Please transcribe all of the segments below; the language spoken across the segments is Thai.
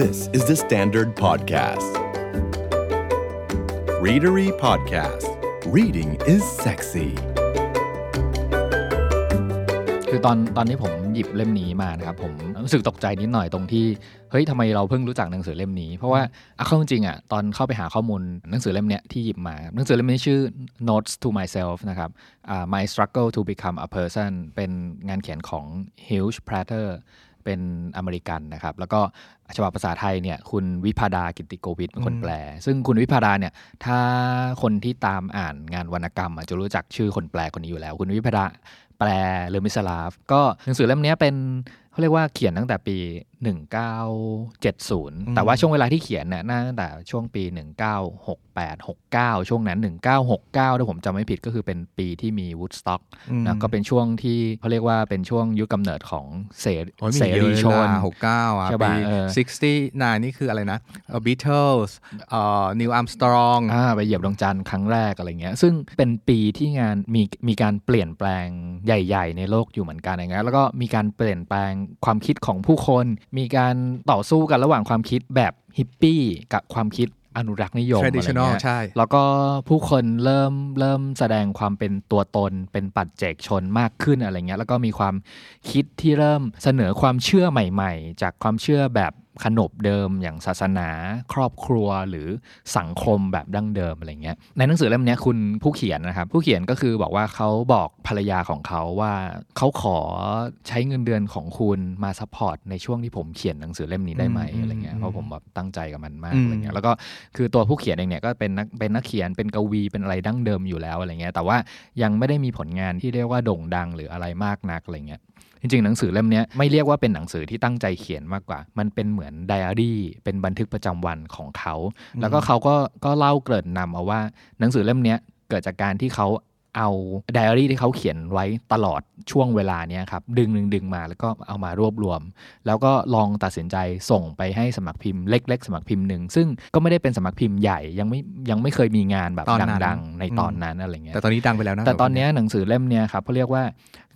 This is the Standard Podcast. Readery Podcast. Reading is sexy. คือตอนตอนที่ผมหยิบเล่มนี้มานะครับ ผมรู้สึกตกใจนิดหน่อยตรงที่ เฮ้ยทำไมเราเพิ่งรู้จักหนังสือเล่มนี้ เพราะว่าเอาเข้าจริงอะตอนเข้าไปหาข้อมูลหนังสือเล่มเนี้ยที่หยิบมา หนังสือเล่มนี้ชื่อ Notes to Myself นะครับอ่า My Struggle to Become a Person เป็นงานเขียนของ Hugh Prather เป็นอเมริกันนะครับ แล้วก็ฉบับภาษาไทยเนี่ยคุณวิพาดากิติโกวิทเป็นคนแปล ซึ่งคุณวิพาดาเนี่ยถ้าคนที่ตามอ่านงานวรรณกรรมอะจะรู้จักชื่อคนแปลคนนี้อยู่แล้ว คุณวิพาดาแปล Les Misérables ก็หนังสือเล่มนี้เป็นเขาเรียกว่าเขียนตั้งแต่ปี 1970 แต่ว่าช่วงเวลาที่เขียนเนี่ยน่าตั้งแต่ช่วงปี 1968 69 ช่วงนั้น 1969 ถ้าผมจำไม่ผิดก็คือเป็นปีที่มีวูดสต็อกนะก็เป็นช่วงที่เขาเรียกว่าเป็นช่วงยุคกำเนิดของเสรีโอ้ยมีเสเยรีอะชเลยนหกเก้าอะใช่ป่ะปีเออ69 นี่คืออะไรนะบีเทิลส์เอ่อนิวอัมสตรองอ่าไปเหยียบดวงจันทร์ครั้งแรกอะไรเงี้ยซึ่งเป็นปีที่งานมีมีการเปลี่ยนแปลงใหญ่ ๆ ในโลกอยู่เหมือนกันอย่างเงี้ยแล้วก็มีการเปลี่ยนแปลงความคิดของผู้คนมีการต่อสู้กันระหว่างความคิดแบบฮิปปี้กับความคิดอนุรักษ์นิยมอะไร traditional เงี้ยใช่แล้วก็ผู้คนเริ่มเริ่มแสดงความเป็นตัวตนเป็นปัจเจกชนมากขึ้นอะไรเงี้ยแล้วก็มีความคิดที่เริ่มเสนอความเชื่อใหม่ ๆ จากความเชื่อแบบ ขนบเดิมอย่างศาสนา ครอบครัวหรือสังคมแบบดั้งเดิมอะไรเงี้ยในหนังสือเล่มเนี้ยคุณผู้เขียนนะครับ ผู้เขียนก็คือบอกว่าเขาบอกภรรยาของเขาว่าเขาขอใช้เงินเดือนของคุณมา support ในช่วงที่ผมเขียนหนังสือเล่มนี้ได้ไหมอืมอะไรเงี้ยอืมเพราะผมแบบตั้งใจกับมันมากอืมอะไรเงี้ยแล้วก็คือตัวผู้เขียนเองเนี่ยก็เป็นนักเป็นนักเขียนเป็นกวีเป็นอะไรดั้งเดิมอยู่แล้วอะไรเงี้ยแต่ว่ายังไม่ได้มีผลงานที่เรียกว่าโด่งดังหรืออะไรมากนักอะไรเงี้ย จริงๆ หนังสือเล่มเนี้ยไม่เรียกว่าเป็นหนังสือที่ตั้งใจเขียนมากกว่า มันเป็นเหมือนไดอารี่ เป็นบันทึกประจำวันของเขา แล้วก็เขาก็ก็เล่าเกริ่นนำเอาว่า หนังสือเล่มเนี้ยเกิดจากการที่เขาเอาไดอารี่ที่เขาเขียนไว้ตลอดช่วงเวลาเนี้ยครับดึงดึงดึงมาแล้วก็เอามารวบรวม แล้วก็ลองตัดสินใจส่งไปให้สำนักพิมพ์เล็ก ๆสำนักพิมพ์หนึ่งซึ่งก็ไม่ได้เป็นสำนักพิมพ์ใหญ่ยังไม่ยังไม่เคยมีงานแบบตอนนั้นดังๆ ในตอนนั้นอะไรเงี้ยแต่ตอนนี้ดังไปแล้วนะแต่ตอนเนี้ยหนังสือเล่มเนี้ยครับเขาเรียกว่า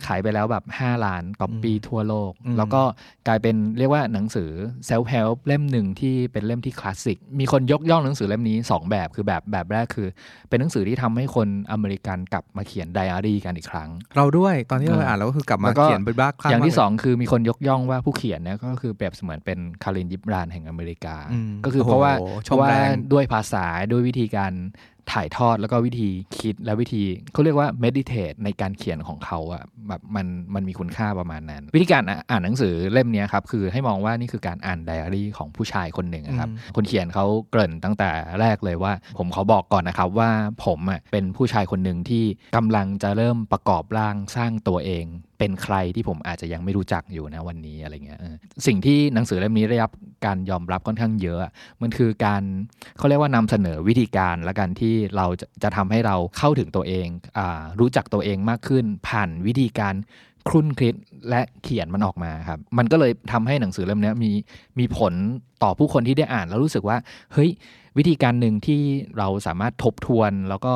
ขายไปแล้วแบบ 5 ล้านก๊อปปี้ทั่วโลกอืมแล้วก็กลายเป็นเรียกว่าหนังสือ self help เล่มหนึ่งที่เป็นเล่มที่คลาสสิก มีคนยกย่องหนังสือเล่มนี้ 2 แบบคือแบบแบบแรกคือ เป็นหนังสือที่ทำให้คนอเมริกันกลับมาเขียนไดอารี่กันอีกครั้ง เราด้วยตอนที่เราเอออ่อ่านเราก็คือกลับมาแล้วก็เขียนเป็นบ้าคลั่งอย่างที่มกสองคือมีคนยกย่องว่าผู้เขียนเนี่ยก็คือเปรียบเสมือนเป็นคารินยิบรานแห่งอเมริกาอืมก็คือเพราะว่าโอ้โหเพราะว่าชมแรงด้วยภาษาด้วยวิธีการ ถ่ายทอดแล้วก็วิธีคิดและวิธีเขาเรียกว่า meditate ในการเขียนของเขาอะแบบมันมันมีคุณค่าประมาณนั้น วิธีการอะอ่านหนังสือเล่มเนี้ยครับคือให้มองว่านี่คือการอ่านไดอารี่ของผู้ชายคนหนึ่งอะครับคนเขียนเขาเกริ่นตั้งแต่แรกเลยว่า ผมเขาบอกก่อนนะครับว่าผมอะเป็นผู้ชายคนหนึ่งที่กำลังจะเริ่มประกอบร่างสร้างตัวเอง เป็นใครที่ผมอาจจะยังไม่รู้จักอยู่นะวันนี้อะไรเงี้ยสิ่งที่หนังสือเล่มนี้ได้รับการยอมรับค่อนข้างเยอะ มันคือการเขาเรียกว่านำเสนอวิธีการและกันที่เราจะจะทำให้เราเข้าถึงตัวเองอรู้จักตัวเองมากขึ้น ผ่านวิธีการครุ่นคิดและเขียนมันออกมาครับ มันก็เลยทำให้หนังสือเล่มนี้มีมีผลต่อผู้คนที่ได้อ่านแล้วรู้สึกว่าเฮ้ย วิธีการหนึ่งที่เราสามารถทบทวน แล้วก็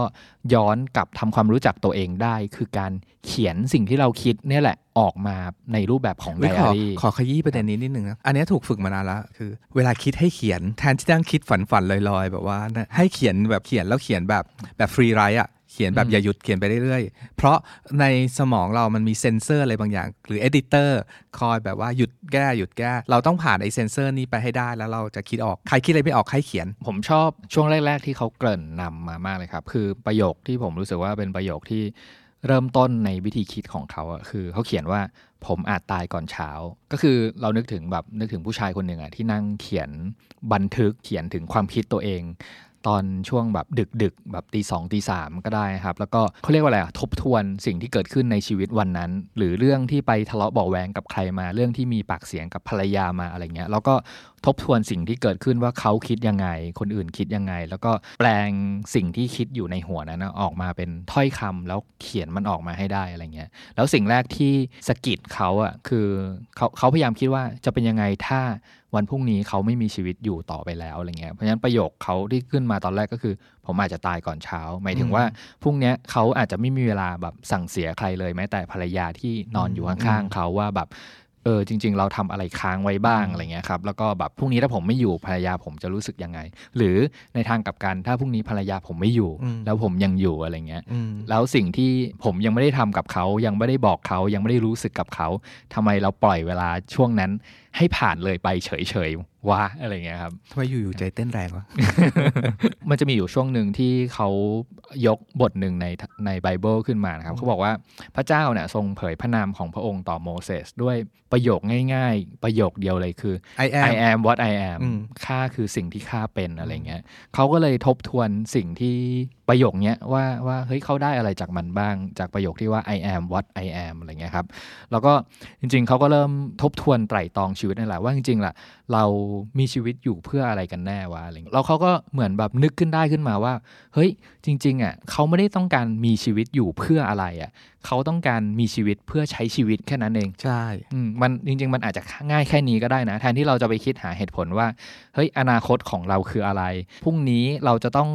ย้อนกลับทำความรู้จักตัวเองได้ คือการเขียนสิ่งที่เราคิดเนี่ยแหละออกมาในรูปแบบของไดเฮ้ยขอาอรี่ขอขยี้ประเด็นนี้นิดนึงนะ อันเนี้ยถูกฝึกมานานแล้วคือ เวลาคิดให้เขียนแทนที่จะนั่งคิดฝันฝันๆลอยๆ แบบว่านะให้เขียนแบบเขียนแล้วเขียนแบบแบบ free write อะ เขียนแบบอืมอย่าหยุดเขียนไปเรื่อยๆ เพราะในสมองเรามันมีเซนเซอร์อะไรบางอย่าง หรือ editorคอยแบบว่าหยุดแก้หยุดแก้ เราต้องผ่านไอเซนเซอร์นี้ไปให้ได้แล้วเราจะคิดออก ใครคิดอะไรไม่ออกใครเขียน ผมชอบช่วงแรก ๆ ที่เขาเกริ่นนำมามากเลยครับ คือประโยคที่ผมรู้สึกว่าเป็นประโยคที่เริ่มต้นในวิธีคิดของเขาอะคือเขาเขียนว่าผมอาจตายก่อนเช้า ก็คือเรานึกถึงแบบนึกถึงผู้ชายคนหนึ่งอะที่นั่งเขียนบันทึกเขียนถึงความคิดตัวเอง ตอนช่วงแบบดึกดึกแบบตีสองตีสามก็ได้ครับ แล้วก็เขาเรียกว่าอะไรอะทบทวนสิ่งที่เกิดขึ้นในชีวิตวันนั้น หรือเรื่องที่ไปทะเลาะเบาแวงกับใครมา เรื่องที่มีปากเสียงกับภรรยามาอะไรเงี้ย แล้วก็ทบทวนสิ่งที่เกิดขึ้นว่าเขาคิดยังไง คนอื่นคิดยังไง แล้วก็แปลงสิ่งที่คิดอยู่ในหัวนั้นนะออกมาเป็นถ้อยคำแล้วเขียนมันออกมาให้ได้อะไรเงี้ย แล้วสิ่งแรกที่สกิดเขาอะคือเขาเขาพยายามคิดว่าจะเป็นยังไงถ้า วันพรุ่งนี้เขาไม่มีชีวิตอยู่ต่อไปแล้วอะไรเงี้ยเพราะฉะนั้นประโยคเขาที่ขึ้นมาตอนแรกก็คือ ผมอาจจะตายก่อนเช้า หมายถึงว่าพรุ่งเนี้ยเขาอาจจะไม่มีเวลาแบบสั่งเสียใครเลยแม้แต่ภรรยาที่นอนอยู่ข้างๆเขาว่าแบบเออจริง ๆ เราทำอะไรค้างไว้บ้างอะไรเงี้ยครับแล้วก็แบบพรุ่งนี้ถ้าผมไม่อยู่ภรรยาผมจะรู้สึกยังไง หรือในทางกลับกันถ้าพรุ่งนี้ภรรยาผมไม่อยู่อืมแล้วผมยังอยู่อะไรเงี้ยอืมแล้วสิ่งที่ผมยังไม่ได้ทำกับเขายังไม่ได้บอกเขายังไม่ได้รู้สึกกับเขาทำไมเราปล่อยเวลาช่วงนั้น ให้ผ่านเลยไปเฉยๆวะอะไรเงี้ยครับทำไมอยู่ๆใจเต้นแรงวะมันจะมีอยู่ช่วงหนึ่งที่เขายกบทหนึ่งในในไบเบิลขึ้นมานะครับเขาบอกว่าพระเจ้าเนี่ยทรงเผยพระนามของพระองค์ต่อโมเสสด้วยประโยคง่ายๆ ประโยคเดียวเลยคือ I am I am what I am อืมข้าคือสิ่งที่ข้าเป็นอะไรเงี้ยเขาก็เลยทบทวนสิ่งที่ประโยคเนี้ยว่าว่าเฮ้ยเขาได้อะไรจากมันบ้าง จากประโยคที่ว่า I am what I am อะไรเงี้ยครับแล้วก็จริงๆเขาก็เริ่มทบทวนไตร่ตรองชีวิตนั่นแหละว่าจริงๆล่ะเรามีชีวิตอยู่เพื่ออะไรกันแน่วะอะไรเงี้ยแล้วเขาก็เหมือนแบบนึกขึ้นได้ขึ้นมาว่า เฮ้ยจริงๆอะเขาไม่ได้ต้องการมีชีวิตอยู่เพื่ออะไรอะ เขาต้องการมีชีวิตเพื่อใช้ชีวิตแค่นั้นเอง ใช่อืมมันจริง ๆ มันอาจจะง่ายแค่นี้ก็ได้นะ แทนที่เราจะไปคิดหาเหตุผลว่า เฮ้ยอนาคตของเราคืออะไร พรุ่งนี้เราจะต้อง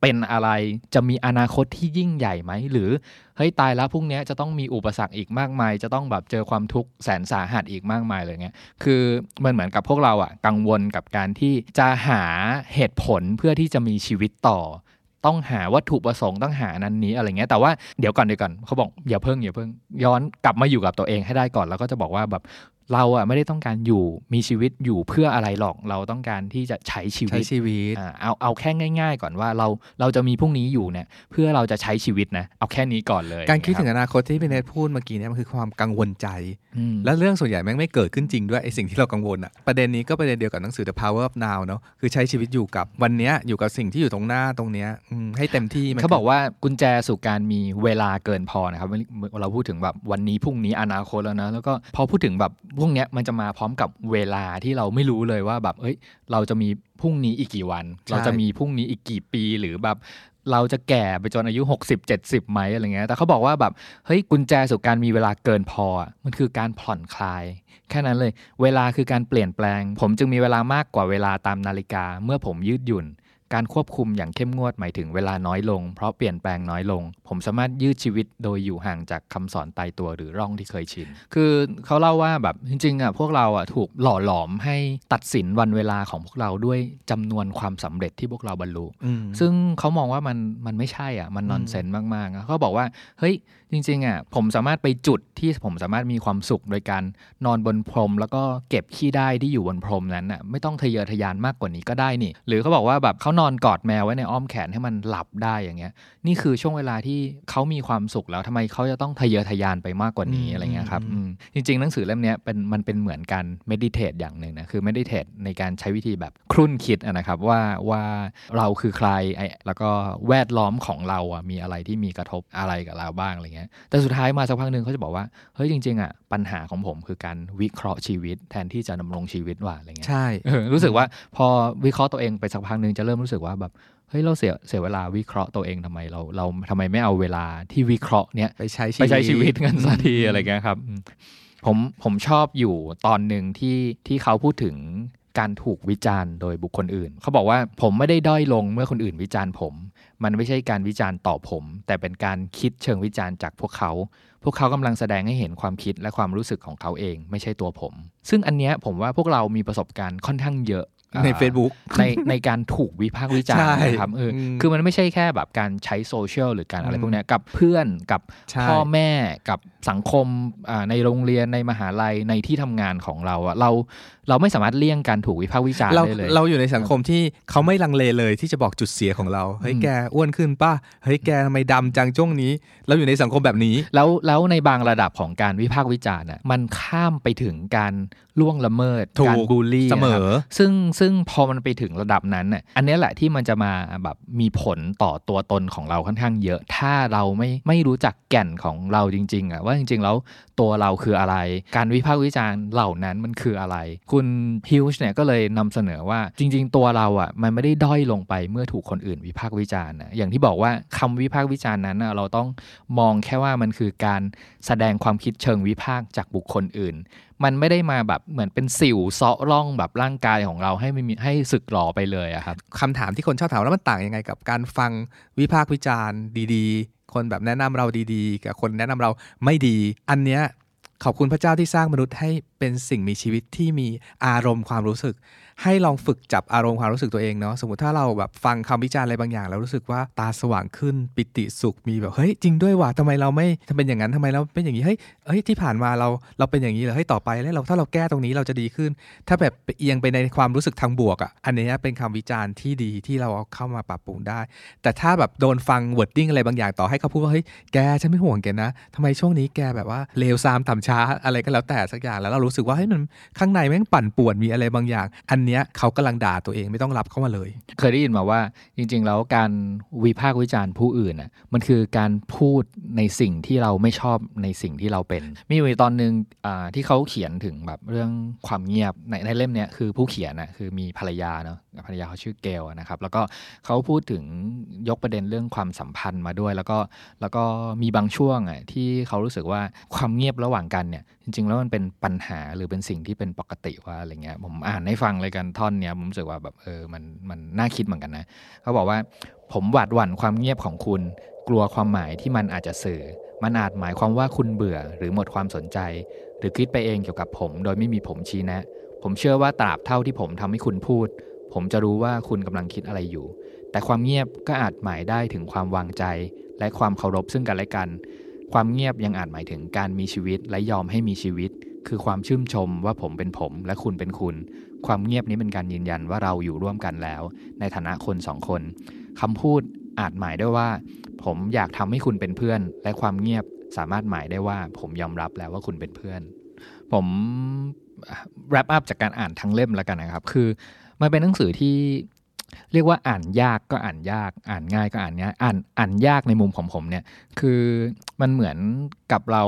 เป็นอะไร จะมีอนาคตที่ยิ่งใหญ่ไหม หรือ เฮ้ยตายแล้วพรุ่งนี้จะต้องมีอุปสรรคอีกมากมาย จะต้องแบบเจอความทุกข์แสนสาหัสอีกมากมายเลยเงี้ย คือมันเหมือนกับพวกเราอะกังวลกับการที่จะหาเหตุผลเพื่อที่จะมีชีวิตต่อ ต้องหาวัตถุประสงค์ต้องหานั้นนี้อะไรเงี้ยแต่ว่าเดี๋ยวก่อนเดี๋ยวก่อนเขาบอกอย่าเพิ่งอย่าเพิ่งย้อนกลับมาอยู่กับตัวเองให้ได้ก่อนแล้วก็จะบอกว่าแบบ เราอะไม่ได้ต้องการอยู่มีชีวิตอยู่เพื่ออะไรหรอกเราต้องการที่จะใช้ชีใช้วิตชีวิตอ่าเอาเอาแค่ง่าย ๆ ก่อนว่าเราเราจะมีพรุ่งนี้อยู่เนี่ยเพื่อเราจะใช้ชีวิตนะเอาแค่นี้ก่อนเลย การคิดถึงนะอนาคตที่พี่เนทพูดเมื่อกี้เนี่ยมันคือความกังวลใจอืมแล้วเรื่องส่วนใหญ่แม่งไม่เกิดขึ้นจริงด้วยไอสิ่งที่เรากังวลอะประเด็นนี้ก็ประเด็นเดียวกับหนังสือ The Power of Now เนาะคือใช้ชีวิตอยู่กับวันเนี้ยอยู่กับสิ่งที่อยู่ตรงหน้าตรงเนี้ยอืมให้เต็มที่มันเขาบอกว่ากุญแจสู่การมีเวลาเกินพอนะครับเราพูดถึงแบบวันนี้พรุ่งนี้อนาคตแล้วนะแล้วก็พอพูดถึงแบบพวกเนี้ยมันจะมาพร้อมกับเวลาที่เราไม่รู้เลยว่าแบบ เอ้ย เราจะมีพรุ่งนี้อีกกี่วัน เราจะมีพรุ่งนี้อีกกี่ปีหรือแบบเราจะแก่ไปจนอายุ 60 70ไหมอะไรเงี้ย แต่เขาบอกว่าแบบเฮ้ยกุญแจสู่การมีเวลาเกินพออะมันคือการผ่อนคลาย แค่นั้นเลย เวลาคือการเปลี่ยนแปลง ผมจึงมีเวลามากกว่าเวลาตามนาฬิกา เมื่อผมยืดหยุ่น การควบคุมอย่างเข้มงวดหมายถึงเวลาน้อยลง เพราะเปลี่ยนแปลงน้อยลง ผมสามารถยืดชีวิตโดยอยู่ห่างจากคำสอนตายตัวหรือร่องที่เคยชิน คือเขาเล่าว่าแบบจริงๆอะพวกเราอะถูกหล่อหลอมให้ตัดสินวันเวลาของพวกเราด้วยจำนวนความสำเร็จที่พวกเราบรรลุอืมซึ่งเขามองว่ามันมันไม่ใช่อะมันนอนเซนมากๆอะเขาบอกว่าเฮ้ยจริงๆอะผมสามารถไปจุดที่ผมสามารถมีความสุขโดยการนอนบนพรม แล้วก็เก็บขี้ได้ที่อยู่บนพรมนั้นอะไม่ต้องทะเยอทะยานมากกว่านี้ก็ได้นี่ หรือเขาบอกว่าแบบเขานอนกอดแมวไว้ในอ้อมแขนให้มันหลับได้อย่างเงี้ย นี่คือช่วงเวลาที่เขามีความสุขแล้วทำไมเขาจะต้องทะเยอทะยานไปมากกว่านี้อืมอะไรเงี้ยครับอืมอืมจริง ๆ หนังสือเล่มเนี้ยเป็นมันเป็นเหมือนการ meditate อย่างหนึ่งนะคือ meditate ในการใช้วิธีแบบครุ่นคิดอะนะครับว่าว่าเราคือใครไอ้แล้วก็แวดล้อมของเราอะมีอะไรที่มีกระทบอะไรกับเราบ้างอะไรเงี้ยแต่สุดท้ายมาสักพักหนึ่งเขาจะบอกว่าเฮ้ยจริงๆอะปัญหาของผมคือการวิเคราะห์ชีวิต แทนที่จะดำรงชีวิตว่ะอะไรเงี้ยใช่เออรู้สึกว่าพอวิเคราะห์ตัวเองไปสักพักหนึ่งจะเริ่มรู้สึกว่าแบบเฮ้ยเราเสียเสียเวลาวิเคราะห์ตัวเองทำไมเราเราทำไมไม่เอาเวลาที่วิเคราะห์เนี้ยไปใช้ชีไปวิตใช้ชีวิตกันสักทีอะไรเงี้ยครับอืมผมผมชอบอยู่ตอนหนึ่งที่ที่เขาพูดถึงการถูกวิจารณ์โดยบุคคลอื่น เขาบอกว่าผมไม่ได้ด้อยลงเมื่อคนอื่นวิจารณ์ผม มันไม่ใช่การวิจารณ์ต่อผม แต่เป็นการคิดเชิงวิจารณ์จากพวกเขา พวกเขากำลังแสดงให้เห็นความคิดและความรู้สึกของเขาเอง ไม่ใช่ตัวผม ซึ่งอันเนี้ยผมว่าพวกเรามีประสบการณ์ค่อนข้างเยอะ ในอ่า Facebook ในในการถูกวิพากษ์วิจารณ์ใช่นะครับเอออมคือมันไม่ใช่แค่แบบการใช้โซเชียลหรือการอะไรอืมพวกเนี้ยกับเพื่อนกับใช่พ่อแม่กับสังคมอ่าในโรงเรียนในมหาลัยในที่ทำงานของเราอะเราเราไม่สามารถเลี่ยงการถูกวิพากษ์วิจารณ์เราได้เลย เราอยู่ในสังคมที่เขาไม่ลังเลเลยที่จะบอกจุดเสียของเรา เฮ้ยอืมแกอ้วนขึ้นป่ะ เฮ้ยแกทำไมดำจังช่วงนี้ เราอยู่ในสังคมแบบนี้ แล้วแล้วในบางระดับของการวิพากษ์วิจารณ์อะมันข้ามไปถึงการล่วงละเมิดถูกการบูลลี่เสมอนะครับซึ่งซึ่งพอมันไปถึงระดับนั้นน่ะ อันเนี้ยแหละที่มันจะมาแบบมีผลต่อตัวตนของเราค่อนข้างเยอะ ถ้าเราไม่ไม่รู้จักแก่นของเราจริงๆอะว่าจริง ๆ แล้วตัวเราคืออะไร การวิพากษ์วิจารณ์เหล่านั้นมันคืออะไรคุณฮิวช์เนี่ยก็เลยนำเสนอว่าจริง ๆ ตัวเราอะมันไม่ได้ด้อยลงไปเมื่อถูกคนอื่นวิพากษ์วิจารณ์นะอย่างที่บอกว่าคำวิพากษ์วิจารณ์นั้นเราต้องมองแค่ว่ามันคือการแสดงความคิดเชิงวิพากษ์จากบุคคลอื่น มันไม่ได้มาแบบเหมือนเป็นสิวเซาะร่องแบบร่างกายของเราให้ไม่มีให้สึกหรอไปเลยอะครับคำถามที่คนชอบถามแล้วมันต่างยังไงกับการฟังวิพากษ์วิจารณ์ดี ๆ คนแบบแนะนำเราดีๆ กับคนแนะนำเราไม่ดี อันเนี้ย ขอบคุณพระเจ้าที่สร้างมนุษย์ให้เป็นสิ่งมีชีวิตที่มีอารมณ์ความรู้สึก ให้ลองฝึกจับอารมณ์ความรู้สึกตัวเองเนาะสมมติถ้าเราแบบฟังคำวิจารณ์อะไรบางอย่าง แล้วรู้สึกว่าตาสว่างขึ้นปิติสุขมีแบบเฮ้ยจริงด้วยว่ะทำไมเราไม่ทำเป็นอย่างนั้นทำไมเราเป็นอย่างนี้เฮ้ยเฮ้ยที่ผ่านมาเราเราเป็นอย่างนี้เหรอเฮ้ยต่อไปแล้วเราถ้าเราแก้ตรงนี้เราจะดีขึ้น ถ้าแบบเอียงไปในความรู้สึกทางบวกอะ่ะอันเนี้ยเป็นคำวิจารณ์ที่ดีที่เราเอาเข้ามาปรับปรุงได้ แต่ถ้าแบบโดนฟังวอร์ดดิ้งอะไรบางอย่างต่อให้เขาพูดว่าเฮ้ยแกฉันไม่ห่วงแกนะทำไมช่วงนี้แกแบบว่าเลวซามต่ำช้าอะไรก็แล้วแต่สักอย่างแล้วเรารู้สึกว่าเฮ้ยมันข้างในแม่งปั่นป่วนมีอะไรบางอย่างอันเนี้ยเขากำลังด่าตัวเองไม่ต้องรับเข้ามาเลย เคยได้ยินมาว่าจริง ๆ แล้วการวิพากษ์วิจารณ์ผู้อื่นอะมันคือการพูดในสิ่งที่เราไม่ชอบในสิ่งที่เราเป็น มีอยู่ตอนหนึ่งอ่าที่เขาเขียนถึงแบบเรื่องความเงียบในในเล่มเนี้ยคือผู้เขียนอะคือมีภรรยาเนาะภรรยาเขาชื่อเกลนะครับ แล้วก็เขาพูดถึงยกประเด็นเรื่องความสัมพันธ์มาด้วย แล้วก็แล้วก็มีบางช่วงอะที่เขารู้สึกว่าความเงียบระหว่างกันเนี่ยจริง ๆ แล้วมันเป็นปัญหาหรือเป็นสิ่งที่เป็นปกติว่าอะไรเงี้ยผมอ่านให้ฟังเลยกันท่อนเนี้ยผมรู้สึกว่าแบบเออมันมันน่าคิดเหมือนกันนะเขาบอกว่าผมหวาดหวั่นความเงียบของคุณ กลัวความหมายที่มันอาจจะสื่อ มันอาจหมายความว่าคุณเบื่อหรือหมดความสนใจ หรือคิดไปเองเกี่ยวกับผม โดยไม่มีผมชี้แนะ ผมเชื่อว่าตราบเท่าที่ผมทำให้คุณพูด ผมจะรู้ว่าคุณกำลังคิดอะไรอยู่ แต่ความเงียบก็อาจหมายได้ถึงความวางใจ และความเคารพซึ่งกันและกัน ความเงียบยังอาจหมายถึงการมีชีวิตและยอมให้มีชีวิต คือความชื่นชมว่าผมเป็นผมและคุณเป็นคุณ ความเงียบนี้เป็นการยืนยันว่าเราอยู่ร่วมกันแล้ว ในฐานะคนสองคนคำพูดอาจหมายได้ว่า ผมอยากทำให้คุณเป็นเพื่อน และความเงียบสามารถหมายได้ว่า ผมยอมรับแล้วว่าคุณเป็นเพื่อน ผม wrap up จากการอ่านทั้งเล่มแล้วกันนะครับ คือมันเป็นหนังสือที่เรียกว่าอ่านยากก็อ่านยาก อ่านง่ายก็อ่านง่ายอ่านอ่านยากในมุมของผมเนี่ย คือมันเหมือนกับเรา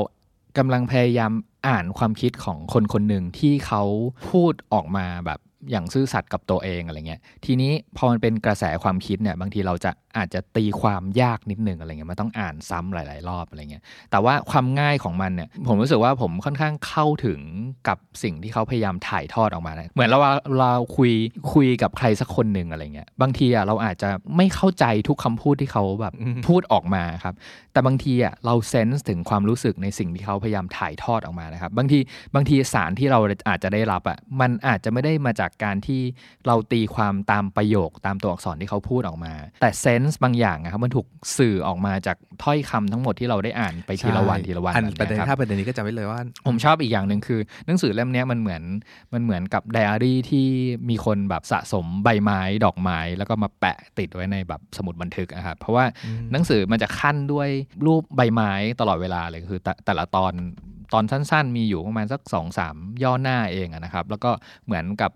กำลังพยายามอ่านความคิดของคนคนหนึ่งที่เขาพูดออกมาแบบ อย่างซื่อสัตย์กับตัวเองอะไรเงี้ยทีนี้พอมันเป็นกระแสความคิดเนี่ยบางทีเราจะอาจจะตีความยากนิดนึงอะไรเงี้ยมันต้องอ่านซ้ำหลาย ๆ รอบอะไรเงี้ยแต่ว่าความง่ายของมันเนี่ยผมรู้สึกว่าผมค่อนข้างเข้าถึงกับสิ่งที่เขาพยายามถ่ายทอดออกมานะเหมือนเราเราคุยคุยกับใครสักคนหนึ่งอะไรเงี้ยบางทีอะเราอาจจะไม่เข้าใจทุกคำพูดที่เขาแบบพูดออกมาครับแต่บางทีอะเราเซนส์ถึงความรู้สึกในสิ่งที่เขาพยายามถ่ายทอดออกมานะครับบางทีบางทีสารที่เราอาจจะได้รับอะมันอาจจะไม่ได้มาจากการที่เราตีความตามประโยคตามตัวอักษรที่เขาพูดออกมา แต่เซนส์บางอย่างนะครับมันถูกสื่อออกมาจากถ้อยคำทั้งหมดที่เราได้อ่านไปทีละวันทีละวันอันแบบประเด็นยคบถ้าประเด็นนี้ก็จำไว้เลยว่า ผมชอบอีกอย่างหนึ่งคือ หนังสือเล่มเนี้ยมันเหมือนมันเหมือนกับไดอารี่ที่มีคนแบบสะสมใบไม้ดอกไม้แล้วก็มาแปะติดไว้ในแบบสมุดบันทึกอะครับเพราะว่าหนังสือมันจะขั้นด้วยรูปใบไม้ตลอดเวลาเลยคือแต่แต่ละตอน ตอนสั้นๆ มีอยู่ประมาณสัก2อสามย่อหน้าเองนะครับ แล้วก็เหมือนกับ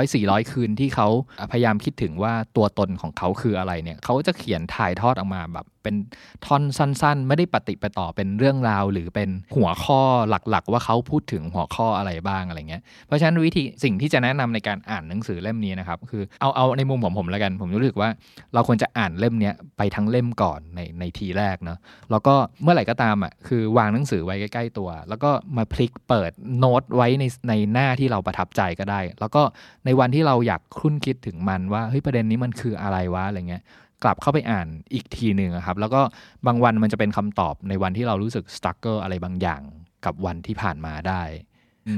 300-400 คืนที่เขาพยายามคิดถึงว่าตัวตนของเขาคืออะไรเนี่ยเขาจะเขียนถ่ายทอดออกมาแบบเป็นท่อนสั้น ๆ ไม่ได้ปฏิปต่อเป็นเรื่องราว หรือเป็นหัวข้อหลักๆ ว่าเขาพูดถึงหัวข้ออะไรบ้างอะไรเงี้ยเพราะฉะนั้นวิธีสิ่งที่จะแนะนำในการอ่านหนังสือเล่มนี้นะครับคือเอาเอาในมุมของผมแล้วกัน ผมรู้สึกว่าเราควรจะอ่านเล่มนี้ไปทั้งเล่มก่อนในในทีแรกเนาะแล้วก็เมื่อไหร่ก็ตามอะคือวางหนังสือไว้ใกล้ๆตัว แล้วก็มาพลิกเปิดโน้ตไว้ในในหน้าที่เราประทับใจก็ได้ แล้วก็ในวันที่เราอยากคุ้นคิดถึงมันว่าเฮ้ยประเด็นนี้มันคืออะไรวะอะไรเงี้ย กลับเข้าไปอ่านอีกทีหนึ่งครับ แล้วก็บางวันมันจะเป็นคำตอบในวันที่เรารู้สึกสตั๊กเกอร์อะไรบางอย่างกับวันที่ผ่านมาได้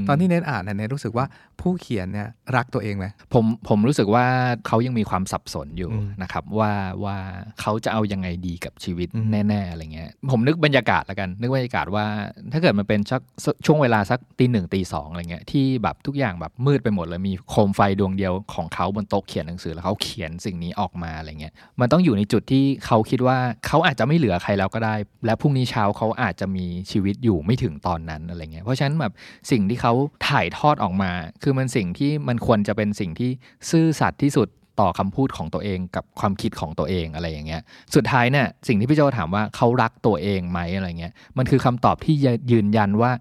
ตอนที่เน้นอ่านเนี่ยเน้นรู้สึกว่าผู้เขียนเนี่ยรักตัวเองไหมผมผมรู้สึกว่าเขายังมีความสับสนอยู่อืมนะครับว่าว่าเขาจะเอายังไงดีกับชีวิตอืมแน่ๆอะไรเงี้ยผมนึกบรรยากาศแล้วกัน นึกบรรยากาศว่า ถ้าเกิดมันเป็นชักช่วงเวลาสักตีหนึ่งตีสองอะไรเงี้ยที่แบบทุกอย่างแบบมืดไปหมดเลยมีโคมไฟดวงเดียวของเขาบนโต๊ะเขียนหนังสือแล้วเขาเขียนสิ่งนี้ออกมาอะไรเงี้ยมันต้องอยู่ในจุดที่เขาคิดว่าเขาอาจจะไม่เหลือใครแล้วก็ได้ และพรุ่งนี้เช้าเขาอาจจะมีชีวิตอยู่ไม่ถึงตอนนั้นอะไรเงี้ยเพราะฉะนั้นแบบสิ่งที่เขาถ่ายทอดออกมา คือมันสิ่งที่มันควรจะเป็นสิ่งที่ซื่อสัตย์ที่สุดต่อคำพูดของตัวเองกับความคิดของตัวเองอะไรอย่างเงี้ย สุดท้ายเนี่ยสิ่งที่พี่โจถามว่าเขารักตัวเองไหมอะไรเงี้ย มันคือคำตอบที่ยืนยันว่า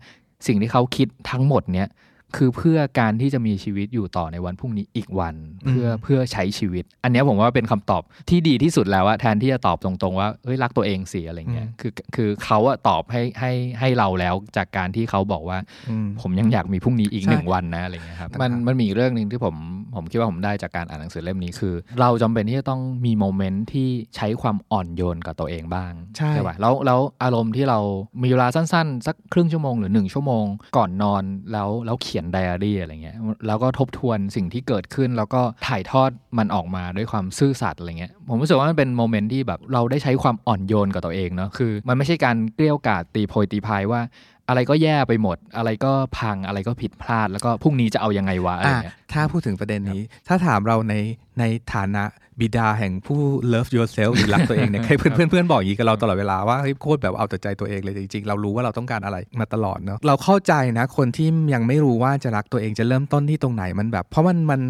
สิ่งที่เขาคิดทั้งหมดเนี้ย คือเพื่อการที่จะมีชีวิตอยู่ต่อในวันพรุ่งนี้อีกวัน เพื่อเพื่อใช้ชีวิต อันเนี้ยผมว่าเป็นคำตอบที่ดีที่สุดแล้วอะแทนที่จะตอบตรงๆ ว่าเฮ้ยรักตัวเองสิอะไรเงี้ยคือคือเขาอะตอบให้ให้ให้เราแล้วจากการที่เขาบอกว่าอืมผมยังอยากมีพรุ่งนี้อีกใช่หนึ่งวันนะอะไรเงี้ยครับนะครับมันมันมีอีกเรื่องหนึ่งที่ผมผมคิดว่าผมได้จากการอ่านหนังสือเล่มนี้คือ เราจำเป็นที่จะต้องมีโมเมนต์ที่ใช้ความอ่อนโยนกับตัวเองบ้างใช่ป่ะแล้วแล้วอารมณ์ที่เรามีเวลาสั้นๆ สักครึ่งชั่วโมงหรือหนึ่งชั่วโมง ก่อนนอนแล้วแล้วเขียนไดอารี่อะไรเงี้ยแล้วก็ทบทวนสิ่งที่เกิดขึ้น แล้วก็ถ่ายทอดมันออกมาด้วยความซื่อสัตย์อะไรเงี้ยผมรู้สึกว่ามันเป็นโมเมนต์ที่แบบเราได้ใช้ความอ่อนโยนกับตัวเองเนาะคือ มันไม่ใช่การเกลี้ยวกล่อมตีโพยตีพายว่า อะไรก็แย่ไปหมด อะไรก็พังอะไรก็ผิดพลาด แล้วก็พรุ่งนี้จะเอายังไงวะอะไรอะเงี้ยถ้าพูดถึงประเด็นนี้ ถ้าถามเราในในฐานะบิดาแห่งผู้ love yourself หรือรักตัวเองเนี่ยให้เพื่อนเพื่อนเพื่อนบอกอย่างนี้กับเราตลอดเวลาว่าเฮ้ยโคตรแบบเอาแต่ใจตัวเองเลยจริงๆ เรารู้ว่าเราต้องการอะไรมาตลอดเนาะเราเข้าใจนะคนที่ยังไม่รู้ว่าจะรักตัวเองจะเริ่มต้นที่ตรงไหนมันแบบ เพราะมันมัน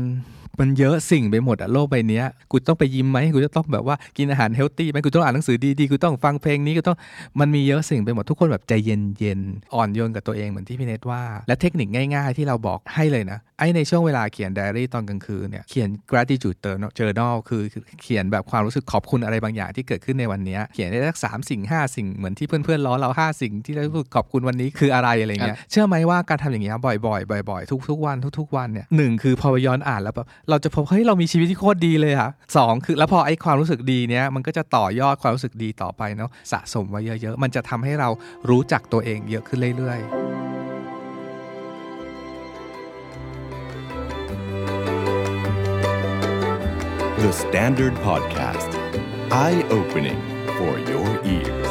มันเยอะสิ่งไปหมดอะโลกใบเนี้ยกูต้องไปยิ้มไหมกูจะต้องแบบว่ากินอาหารเฮลตี้ไหมกูต้องอ่านหนังสือดีๆกูต้องฟังเพลงนี้กูต้องมันมีเยอะสิ่งไปหมดทุกคนแบบใจเย็นๆอ่อนโยนกับตัวเองเหมือนที่พี่เนทว่า และเทคนิคง่ายๆ ที่เราบอกให้เลยนะไอ้ในช่วงเวลาเขียนไดอารี่ตอนกลางคืนเนี่ยเขียน gratitude journal คือเขียนแบบความรู้สึกขอบคุณอะไรบางอย่างที่เกิดขึ้นในวันเนี้ยเขียนได้สักสามสิ่งห้าสิ่งเหมือนที่เพื่อนๆล้อเราห้าสิ่งที่เรารู้สึกขอบคุณวันนี้คืออะไรอะไรเงี้ยเชื่อไหมว่าการทำอย่างเงี้ยบ่อยๆบ่อย ๆ ทุกๆวันทุก ๆ วันเนี่ยหนึ่งคือพอไปย้อนอ่านแล้วแบบเราจะพบเฮ้ยเรามีชีวิตที่โคตรดีเลยค่ะสองคือแล้วพอไอ้ความรู้สึกดีเนี้ยมันก็จะต่อยอดความรู้สึกดีต่อไปเนาะสะสมไว้เยอะๆ มันจะทำให้เรารู้จักตัวเองเยอะขึ้นเรื่อยๆ The Standard Podcast. Eye opening for your ears.